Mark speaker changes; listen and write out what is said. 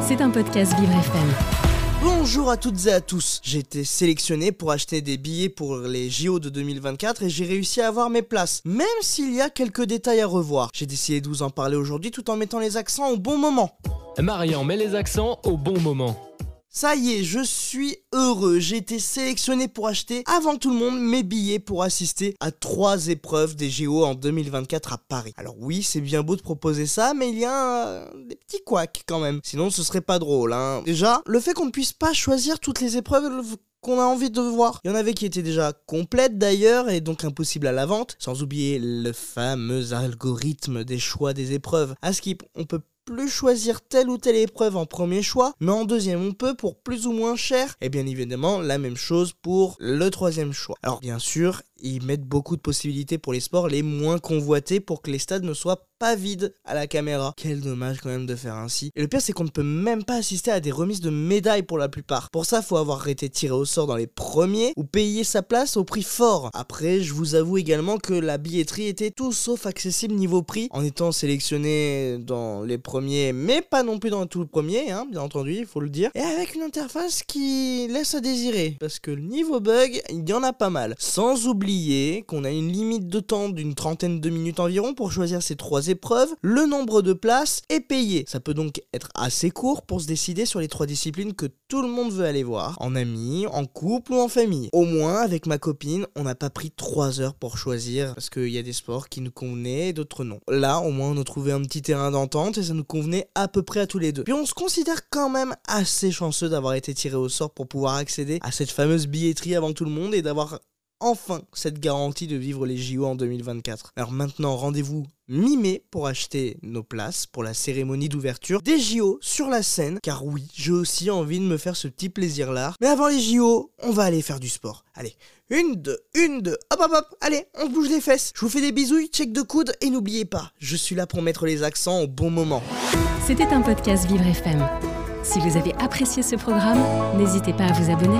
Speaker 1: C'est un podcast Vivre FM.
Speaker 2: Bonjour à toutes et à tous. J'ai été sélectionné pour acheter des billets pour les JO de 2024 et j'ai réussi à avoir mes places, même s'il y a quelques détails à revoir. J'ai décidé de vous en parler aujourd'hui tout en mettant les accents au bon moment.
Speaker 3: Marian met les accents au bon moment.
Speaker 2: Ça y est, je suis heureux. J'ai été sélectionné pour acheter avant tout le monde mes billets pour assister à trois épreuves des JO en 2024 à Paris. Alors oui, c'est bien beau de proposer ça, mais il y a euh, des petits couacs quand même. Sinon, ce serait pas drôle. Hein. Déjà, le fait qu'on ne puisse pas choisir toutes les épreuves qu'on a envie de voir. Il y en avait qui étaient déjà complètes d'ailleurs et donc impossibles à la vente, sans oublier le fameux algorithme des choix des épreuves. À Skip, on peut plus choisir telle ou telle épreuve en premier choix, mais en deuxième on peut pour plus ou moins cher, et bien évidemment la même chose pour le troisième choix. Alors bien sûr, ils mettent beaucoup de possibilités pour les sports les moins convoités pour que les stades ne soient pas vides à la caméra. Quel dommage quand même de faire ainsi. Et le pire c'est qu'on ne peut même pas assister à des remises de médailles pour la plupart. Pour ça, faut avoir été tiré au sort dans les premiers ou payer sa place au prix fort. Après, je vous avoue également que la billetterie était tout sauf accessible niveau prix en étant sélectionné dans les premiers, mais pas non plus dans tout le premier, hein, bien entendu, il faut le dire. Et avec une interface qui laisse à désirer parce que niveau bug, il y en a pas mal. Sans oublier qu'on a une limite de temps d'une trentaine de minutes environ pour choisir ces trois épreuves, le nombre de places est payé. Ça peut donc être assez court pour se décider sur les trois disciplines que tout le monde veut aller voir, en ami, en couple ou en famille. Au moins, avec ma copine, on n'a pas pris trois heures pour choisir parce qu'il y a des sports qui nous convenaient et d'autres non. Là, au moins, on a trouvé un petit terrain d'entente et ça nous convenait à peu près à tous les deux. Puis on se considère quand même assez chanceux d'avoir été tiré au sort pour pouvoir accéder à cette fameuse billetterie avant tout le monde et d'avoir enfin cette garantie de vivre les JO en 2024. Alors maintenant, rendez-vous mi-mai pour acheter nos places pour la cérémonie d'ouverture des JO sur la scène, car oui, j'ai aussi envie de me faire ce petit plaisir-là. Mais avant les JO, on va aller faire du sport. Allez, une, deux, une, deux, hop hop hop, allez, on bouge les fesses. Je vous fais des bisous, check de coude, et n'oubliez pas, je suis là pour mettre les accents au bon moment.
Speaker 1: C'était un podcast Vivre FM. Si vous avez apprécié ce programme, n'hésitez pas à vous abonner.